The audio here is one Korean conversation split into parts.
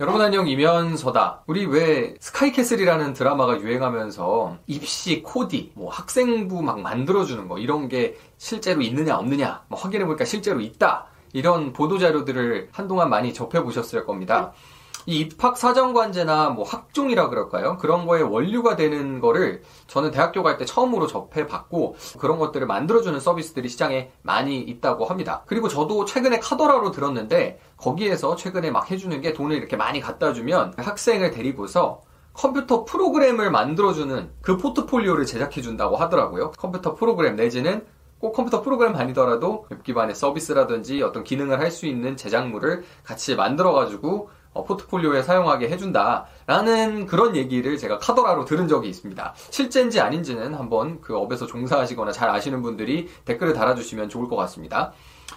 여러분 안녕 이면서다. 우리 왜 스카이캐슬이라는 드라마가 유행하면서 입시 코디, 뭐 학생부 막 만들어주는 거 이런 게 실제로 있느냐 없느냐 뭐 확인해 보니까 실제로 있다. 이런 보도 자료들을 한동안 많이 접해 보셨을 겁니다. 이 입학 사정관제나 뭐 학종이라 그럴까요? 그런 거에 원류가 되는 거를 저는 대학교 갈 때 처음으로 접해봤고 그런 것들을 만들어주는 서비스들이 시장에 많이 있다고 합니다. 그리고 저도 최근에 카더라로 들었는데 거기에서 최근에 막 해주는 게 돈을 이렇게 많이 갖다 주면 학생을 데리고서 컴퓨터 프로그램을 만들어주는 그 포트폴리오를 제작해준다고 하더라고요. 컴퓨터 프로그램 내지는 꼭 컴퓨터 프로그램 아니더라도 웹 기반의 서비스라든지 어떤 기능을 할 수 있는 제작물을 같이 만들어가지고 어, 포트폴리오에 사용하게 해준다라는 그런 얘기를 제가 카더라로 들은 적이 있습니다. 실제인지 아닌지는 한번 그 업에서 종사하시거나 잘 아시는 분들이 댓글을 달아주시면 좋을 것 같습니다.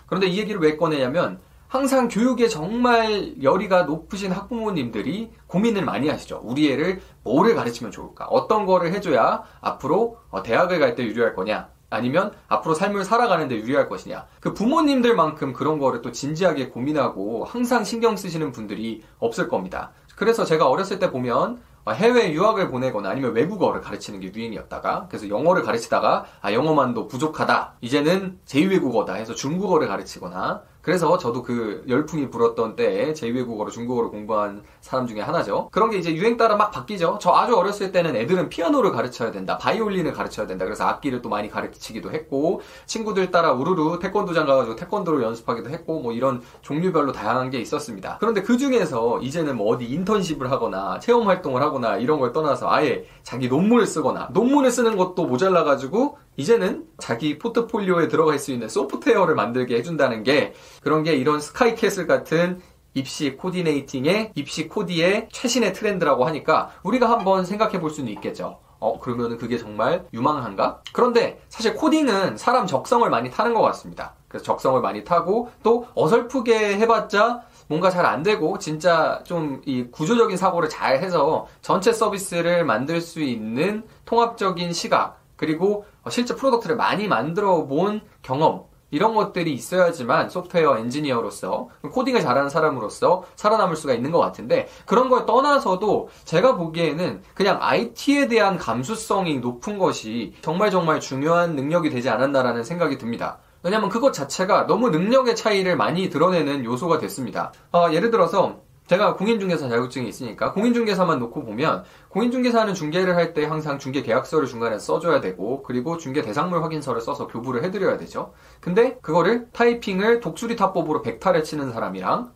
그런데 이 얘기를 왜 꺼내냐면 항상 교육에 정말 열의가 높으신 학부모님들이 고민을 많이 하시죠. 우리 애를 뭐를 가르치면 좋을까? 어떤 거를 해줘야 앞으로 어, 대학을 갈 때 유리할 거냐? 아니면 앞으로 삶을 살아가는데 유리할 것이냐. 그 부모님들만큼 그런 거를 또 진지하게 고민하고 항상 신경 쓰시는 분들이 없을 겁니다. 그래서 제가 어렸을 때 보면 해외 유학을 보내거나 아니면 외국어를 가르치는 게 유행이었다가 그래서 영어를 가르치다가 아 영어만도 부족하다 이제는 제2외국어다 해서 중국어를 가르치거나 그래서 저도 그 열풍이 불었던 때에 제2외국어로 중국어를 공부한 사람 중에 하나죠. 그런 게 이제 유행 따라 막 바뀌죠. 저 아주 어렸을 때는 애들은 피아노를 가르쳐야 된다. 바이올린을 가르쳐야 된다. 그래서 악기를 또 많이 가르치기도 했고 친구들 따라 우르르 태권도장 가가지고 태권도를 연습하기도 했고 뭐 이런 종류별로 다양한 게 있었습니다. 그런데 그 중에서 이제는 뭐 어디 인턴십을 하거나 체험 활동을 하거나 이런 걸 떠나서 아예 자기 논문을 쓰거나 논문을 쓰는 것도 모자라가지고 이제는 자기 포트폴리오에 들어갈 수 있는 소프트웨어를 만들게 해준다는 게 그런 게 이런 스카이캐슬 같은 입시 coordinating의 입시 코디의 최신의 트렌드라고 하니까 우리가 한번 생각해 볼 수는 있겠죠. 어, 그러면 그게 정말 유망한가? 그런데 사실 코딩은 사람 적성을 많이 타는 것 같습니다. 그래서 적성을 많이 타고 또 어설프게 해봤자 뭔가 잘 안 되고 진짜 좀 이 구조적인 사고를 잘 해서 전체 서비스를 만들 수 있는 통합적인 시각 그리고 실제 product를 많이 만들어 본 경험 이런 것들이 있어야지만 소프트웨어 엔지니어로서 코딩을 잘하는 사람으로서 살아남을 수가 있는 것 같은데 그런 걸 떠나서도 제가 보기에는 그냥 IT에 대한 감수성이 높은 것이 정말 정말 중요한 능력이 되지 않았나라는 생각이 듭니다. 왜냐하면 그것 자체가 너무 능력의 차이를 많이 드러내는 요소가 됐습니다. 어, 예를 들어서 제가 공인중개사 자격증이 있으니까 공인중개사만 놓고 보면 공인중개사는 중개를 할 때 항상 중개 계약서를 중간에 써줘야 되고 그리고 중개 대상물 확인서를 써서 교부를 해드려야 되죠. 근데 그거를 타이핑을 독수리 타법으로 100타를 치는 사람이랑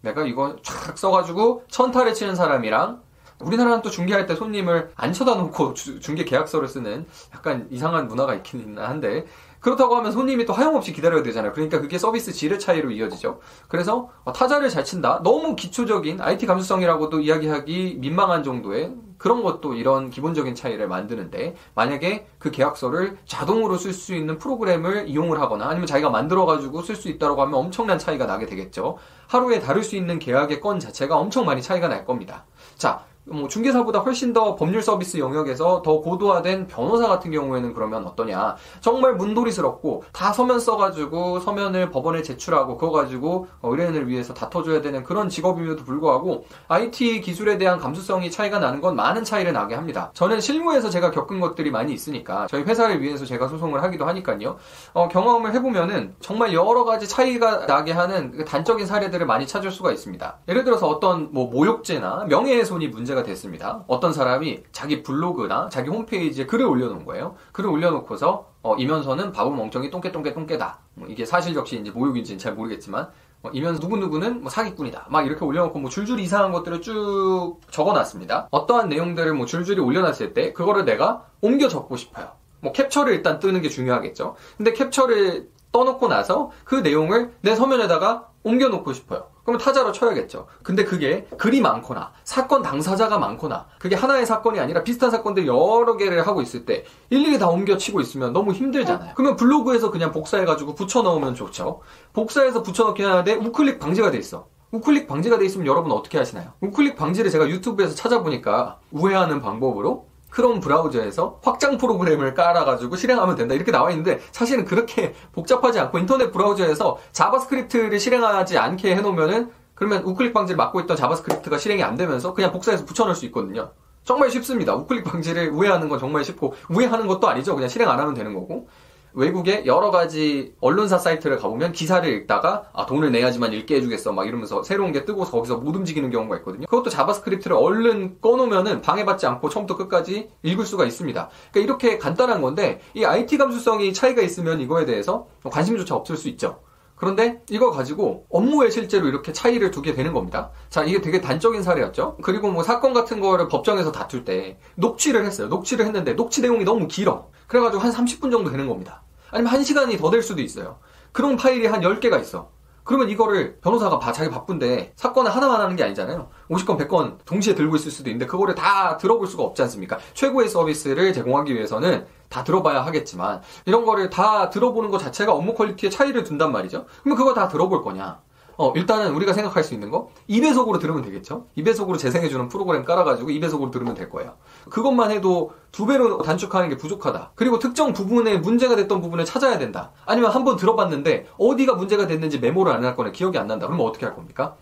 내가 이거 쫙 써가지고 1000타를 치는 사람이랑 우리나라는 또 중개할 때 손님을 안 쳐다 놓고 중개 계약서를 쓰는 약간 이상한 문화가 있긴 한데 그렇다고 하면 손님이 또 하염없이 기다려야 되잖아요. 그러니까 그게 서비스 질의 차이로 이어지죠. 그래서 어, 타자를 잘 친다. 너무 기초적인 IT 감수성이라고도 이야기하기 민망한 정도의 그런 것도 이런 기본적인 차이를 만드는데 만약에 그 계약서를 자동으로 쓸 수 있는 프로그램을 이용을 하거나 아니면 자기가 만들어 가지고 쓸 수 있다고 하면 엄청난 차이가 나게 되겠죠. 하루에 다룰 수 있는 계약의 건 자체가 엄청 많이 차이가 날 겁니다. 자, 뭐 중개사보다 훨씬 더 법률 서비스 영역에서 더 고도화된 변호사 같은 경우에는 그러면 어떠냐. 정말 문도리스럽고 다 서면 써가지고 서면을 법원에 제출하고 그거 가지고 의뢰인을 위해서 다퉈줘야 되는 그런 직업임에도 불구하고 IT 기술에 대한 감수성이 차이가 나는 건 많은 차이를 나게 합니다. 저는 실무에서 제가 겪은 것들이 많이 있으니까 저희 회사를 위해서 제가 소송을 하기도 하니까요. 어, 경험을 해보면은 정말 여러 가지 차이가 나게 하는 그 단적인 사례들을 많이 찾을 수가 있습니다. 예를 들어서 어떤 뭐 모욕죄나 명예훼손이 문제가 문제가 됐습니다. 어떤 사람이 자기 블로그나 자기 홈페이지에 글을 올려놓은 거예요. 글을 올려놓고서 어, 이면서는 바보 멍청이 똥개똥개 똥개다. 뭐 이게 사실적시인지 모욕인지는 잘 모르겠지만 어, 이면서 누구누구는 뭐 사기꾼이다. 막 이렇게 올려놓고 뭐 줄줄이 이상한 것들을 쭉 적어놨습니다. 어떠한 내용들을 뭐 줄줄이 올려놨을 때 그거를 내가 옮겨 적고 싶어요. 뭐 캡처를 일단 뜨는 게 중요하겠죠. 근데 캡처를 떠놓고 나서 그 내용을 내 서면에다가 옮겨놓고 싶어요. 그러면 타자로 쳐야겠죠. 근데 그게 글이 많거나 사건 당사자가 많거나 그게 하나의 사건이 아니라 비슷한 사건들 여러 개를 하고 있을 때 일일이 다 옮겨치고 있으면 너무 힘들잖아요. 그러면 블로그에서 그냥 복사해가지고 붙여넣으면 좋죠. 복사해서 붙여넣긴 하는데 우클릭 방지가 돼 있어. 우클릭 방지가 돼 있으면 여러분 어떻게 하시나요? 우클릭 방지를 제가 유튜브에서 찾아보니까 우회하는 방법으로 크롬 브라우저에서 확장 프로그램을 깔아가지고 실행하면 된다 이렇게 나와 있는데 사실은 그렇게 복잡하지 않고 인터넷 브라우저에서 자바스크립트를 실행하지 않게 해놓으면은 그러면 우클릭 방지를 막고 있던 자바스크립트가 실행이 안 되면서 그냥 복사해서 붙여넣을 수 있거든요. 정말 쉽습니다. 우클릭 방지를 우회하는 건 정말 쉽고 우회하는 것도 아니죠. 그냥 실행 안 하면 되는 거고. 외국의 여러 가지 언론사 사이트를 가보면 기사를 읽다가 아 돈을 내야지만 읽게 해주겠어 막 이러면서 새로운 게 뜨고 거기서 못 움직이는 경우가 있거든요. 그것도 자바스크립트를 얼른 꺼놓으면은 방해받지 않고 처음부터 끝까지 읽을 수가 있습니다. 그러니까 이렇게 간단한 건데 이 IT 감수성이 차이가 있으면 이거에 대해서 관심조차 없을 수 있죠. 그런데 이거 가지고 업무에 실제로 이렇게 차이를 두게 되는 겁니다. 자, 이게 되게 단적인 사례였죠. 그리고 뭐 사건 같은 거를 법정에서 다툴 때 녹취를 했어요. 녹취를 했는데 녹취 내용이 너무 길어. 그래가지고 한 30분 정도 되는 겁니다. 아니면 1시간이 더 될 수도 있어요. 그런 파일이 한 10개가 있어. 그러면 이거를 변호사가 바, 자기 바쁜데 사건을 하나만 하는 게 아니잖아요. 50건, 100건 동시에 들고 있을 수도 있는데 그거를 다 들어볼 수가 없지 않습니까? 최고의 서비스를 제공하기 위해서는 다 들어봐야 하겠지만 이런 거를 다 들어보는 것 자체가 업무 quality에 차이를 둔단 말이죠. 그러면 그거 다 들어볼 거냐? 어, 일단은 우리가 생각할 수 있는 거 2배속으로 들으면 되겠죠. 2배속으로 재생해주는 프로그램 깔아가지고 2배속으로 들으면 될 거예요. 그것만 해도 두 배로 단축하는 게 부족하다. 그리고 특정 부분에 문제가 됐던 부분을 찾아야 된다. 아니면 한번 들어봤는데 어디가 문제가 됐는지 메모를 안 해놨거나 기억이 안 난다. 그러면 어떻게 할 겁니까?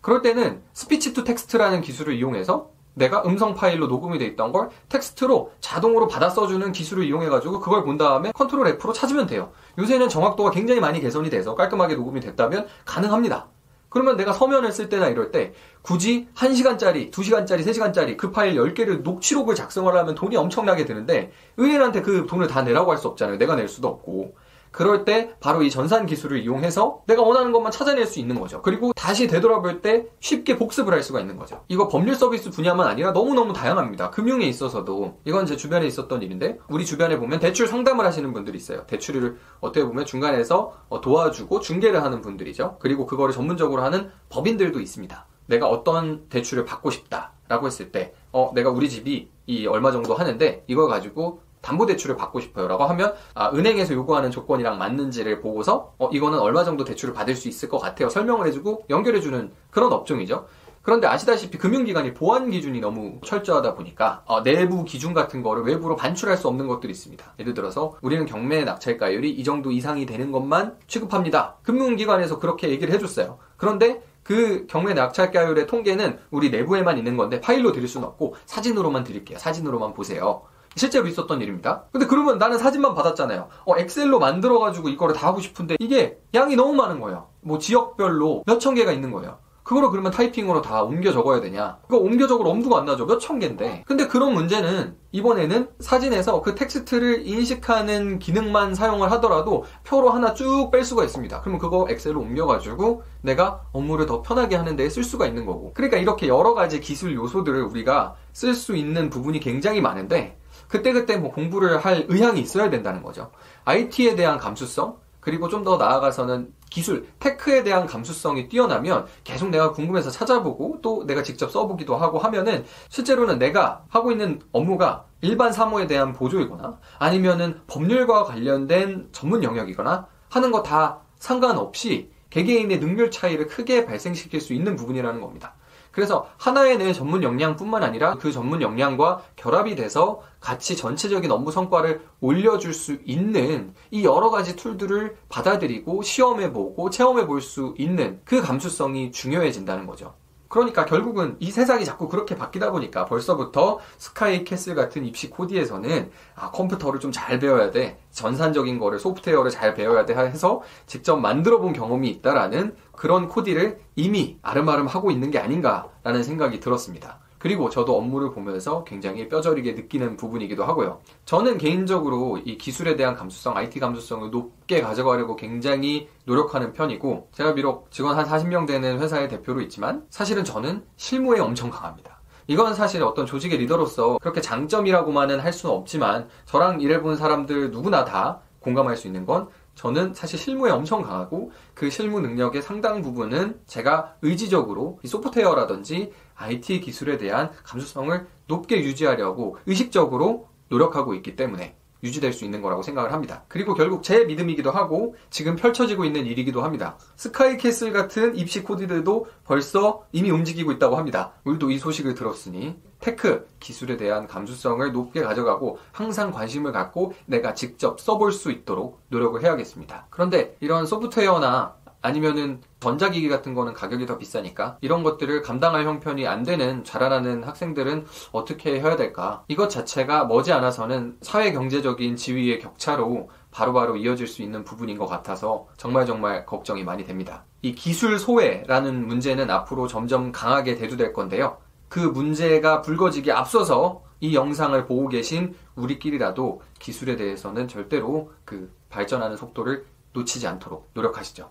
그럴 때는 speech to text라는 기술을 이용해서 내가 음성 파일로 녹음이 돼 있던 걸 텍스트로 자동으로 받아 써주는 기술을 이용해가지고 그걸 본 다음에 Control F로 찾으면 돼요. 요새는 정확도가 굉장히 많이 개선이 돼서 깔끔하게 녹음이 됐다면 가능합니다. 그러면 내가 서면을 쓸 때나 이럴 때 굳이 1시간짜리, 2시간짜리, 3시간짜리 그 파일 10개를 녹취록을 작성을 하면 돈이 엄청나게 드는데 의뢰인한테 그 돈을 다 내라고 할 수 없잖아요. 내가 낼 수도 없고. 그럴 때 바로 이 전산 기술을 이용해서 내가 원하는 것만 찾아낼 수 있는 거죠. 그리고 다시 되돌아볼 때 쉽게 복습을 할 수가 있는 거죠. 이거 법률 서비스 분야만 아니라 너무너무 다양합니다. 금융에 있어서도 이건 제 주변에 있었던 일인데 우리 주변에 보면 대출 상담을 하시는 분들이 있어요. 대출을 어떻게 보면 중간에서 어, 도와주고 중개를 하는 분들이죠. 그리고 그거를 전문적으로 하는 법인들도 있습니다. 내가 어떤 대출을 받고 싶다라고 했을 때, 어, 내가 우리 집이 이 얼마 정도 하는데 이걸 가지고 담보대출을 받고 싶어요 라고 하면 아, 은행에서 요구하는 조건이랑 맞는지를 보고서 어, 이거는 얼마 정도 대출을 받을 수 있을 것 같아요 설명을 해주고 연결해주는 그런 업종이죠. 그런데 아시다시피 금융기관이 보안 기준이 너무 철저하다 보니까 어, 내부 기준 같은 거를 외부로 반출할 수 없는 것들이 있습니다. 예를 들어서 우리는 경매 낙찰가율이 이 정도 이상이 되는 것만 취급합니다. 금융기관에서 그렇게 얘기를 해줬어요. 그런데 그 경매 낙찰가율의 통계는 우리 내부에만 있는 건데 파일로 드릴 수는 없고 사진으로만 드릴게요. 사진으로만 보세요. 실제로 있었던 일입니다. 근데 그러면 나는 사진만 받았잖아요. 어, 엑셀로 만들어가지고 이거를 다 하고 싶은데 이게 양이 너무 많은 거예요. 뭐 지역별로 몇 천 개가 있는 거예요. 그거를 그러면 타이핑으로 다 옮겨 적어야 되냐? 그거 옮겨 적을 엄두가 안 나죠. 몇 천 개인데. 근데 그런 문제는 이번에는 사진에서 그 텍스트를 인식하는 기능만 사용을 하더라도 표로 하나 쭉 뺄 수가 있습니다. 그러면 그거 엑셀로 옮겨가지고 내가 업무를 더 편하게 하는 데 쓸 수가 있는 거고. 그러니까 이렇게 여러 가지 기술 요소들을 우리가 쓸 수 있는 부분이 굉장히 많은데 그때그때 뭐 공부를 할 의향이 있어야 된다는 거죠. IT에 대한 감수성, 그리고 좀 더 나아가서는 기술, tech에 대한 감수성이 뛰어나면 계속 내가 궁금해서 찾아보고 또 내가 직접 써보기도 하고 하면은 실제로는 내가 하고 있는 업무가 일반 사무에 대한 보조이거나 아니면은 법률과 관련된 전문 영역이거나 하는 거 다 상관없이 개개인의 능률 차이를 크게 발생시킬 수 있는 부분이라는 겁니다. 그래서 하나의 내 전문 역량뿐만 아니라 그 전문 역량과 결합이 돼서 같이 전체적인 업무 성과를 올려줄 수 있는 이 여러 가지 툴들을 받아들이고 시험해보고 체험해볼 수 있는 그 감수성이 중요해진다는 거죠. 그러니까 결국은 이 세상이 자꾸 그렇게 바뀌다 보니까 벌써부터 스카이 캐슬 같은 입시 코디에서는 아, 컴퓨터를 좀 잘 배워야 돼. 전산적인 거를 소프트웨어를 잘 배워야 돼 해서 직접 만들어 본 경험이 있다라는 그런 코디를 이미 알음알음 하고 있는 게 아닌가라는 생각이 들었습니다. 그리고 저도 업무를 보면서 굉장히 뼈저리게 느끼는 부분이기도 하고요. 저는 개인적으로 이 기술에 대한 감수성, IT 감수성을 높게 가져가려고 굉장히 노력하는 편이고, 제가 비록 직원 한 40명 되는 회사의 대표로 있지만, 사실은 저는 실무에 엄청 강합니다. 이건 사실 어떤 조직의 리더로서 그렇게 장점이라고만은 할 수는 없지만, 저랑 일해본 사람들 누구나 다 공감할 수 있는 건 저는 사실 실무에 엄청 강하고 그 실무 능력의 상당 부분은 제가 의지적으로 소프트웨어라든지 IT 기술에 대한 감수성을 높게 유지하려고 의식적으로 노력하고 있기 때문에 유지될 수 있는 거라고 생각을 합니다. 그리고 결국 제 믿음이기도 하고 지금 펼쳐지고 있는 일이기도 합니다. 스카이캐슬 같은 입시 코디들도 벌써 이미 움직이고 있다고 합니다. 우리도 이 소식을 들었으니 tech 기술에 대한 감수성을 높게 가져가고 항상 관심을 갖고 내가 직접 써볼 수 있도록 노력을 해야겠습니다. 그런데 이런 소프트웨어나 아니면은 전자기기 같은 거는 가격이 더 비싸니까 이런 것들을 감당할 형편이 안 되는 자라나는 학생들은 어떻게 해야 될까? 이것 자체가 머지않아서는 사회 경제적인 지위의 격차로 바로바로 이어질 수 있는 부분인 것 같아서 정말 정말 걱정이 많이 됩니다. 이 기술 소외라는 문제는 앞으로 점점 강하게 대두될 건데요. 그 문제가 불거지기 앞서서 이 영상을 보고 계신 우리끼리라도 기술에 대해서는 절대로 그 발전하는 속도를 놓치지 않도록 노력하시죠.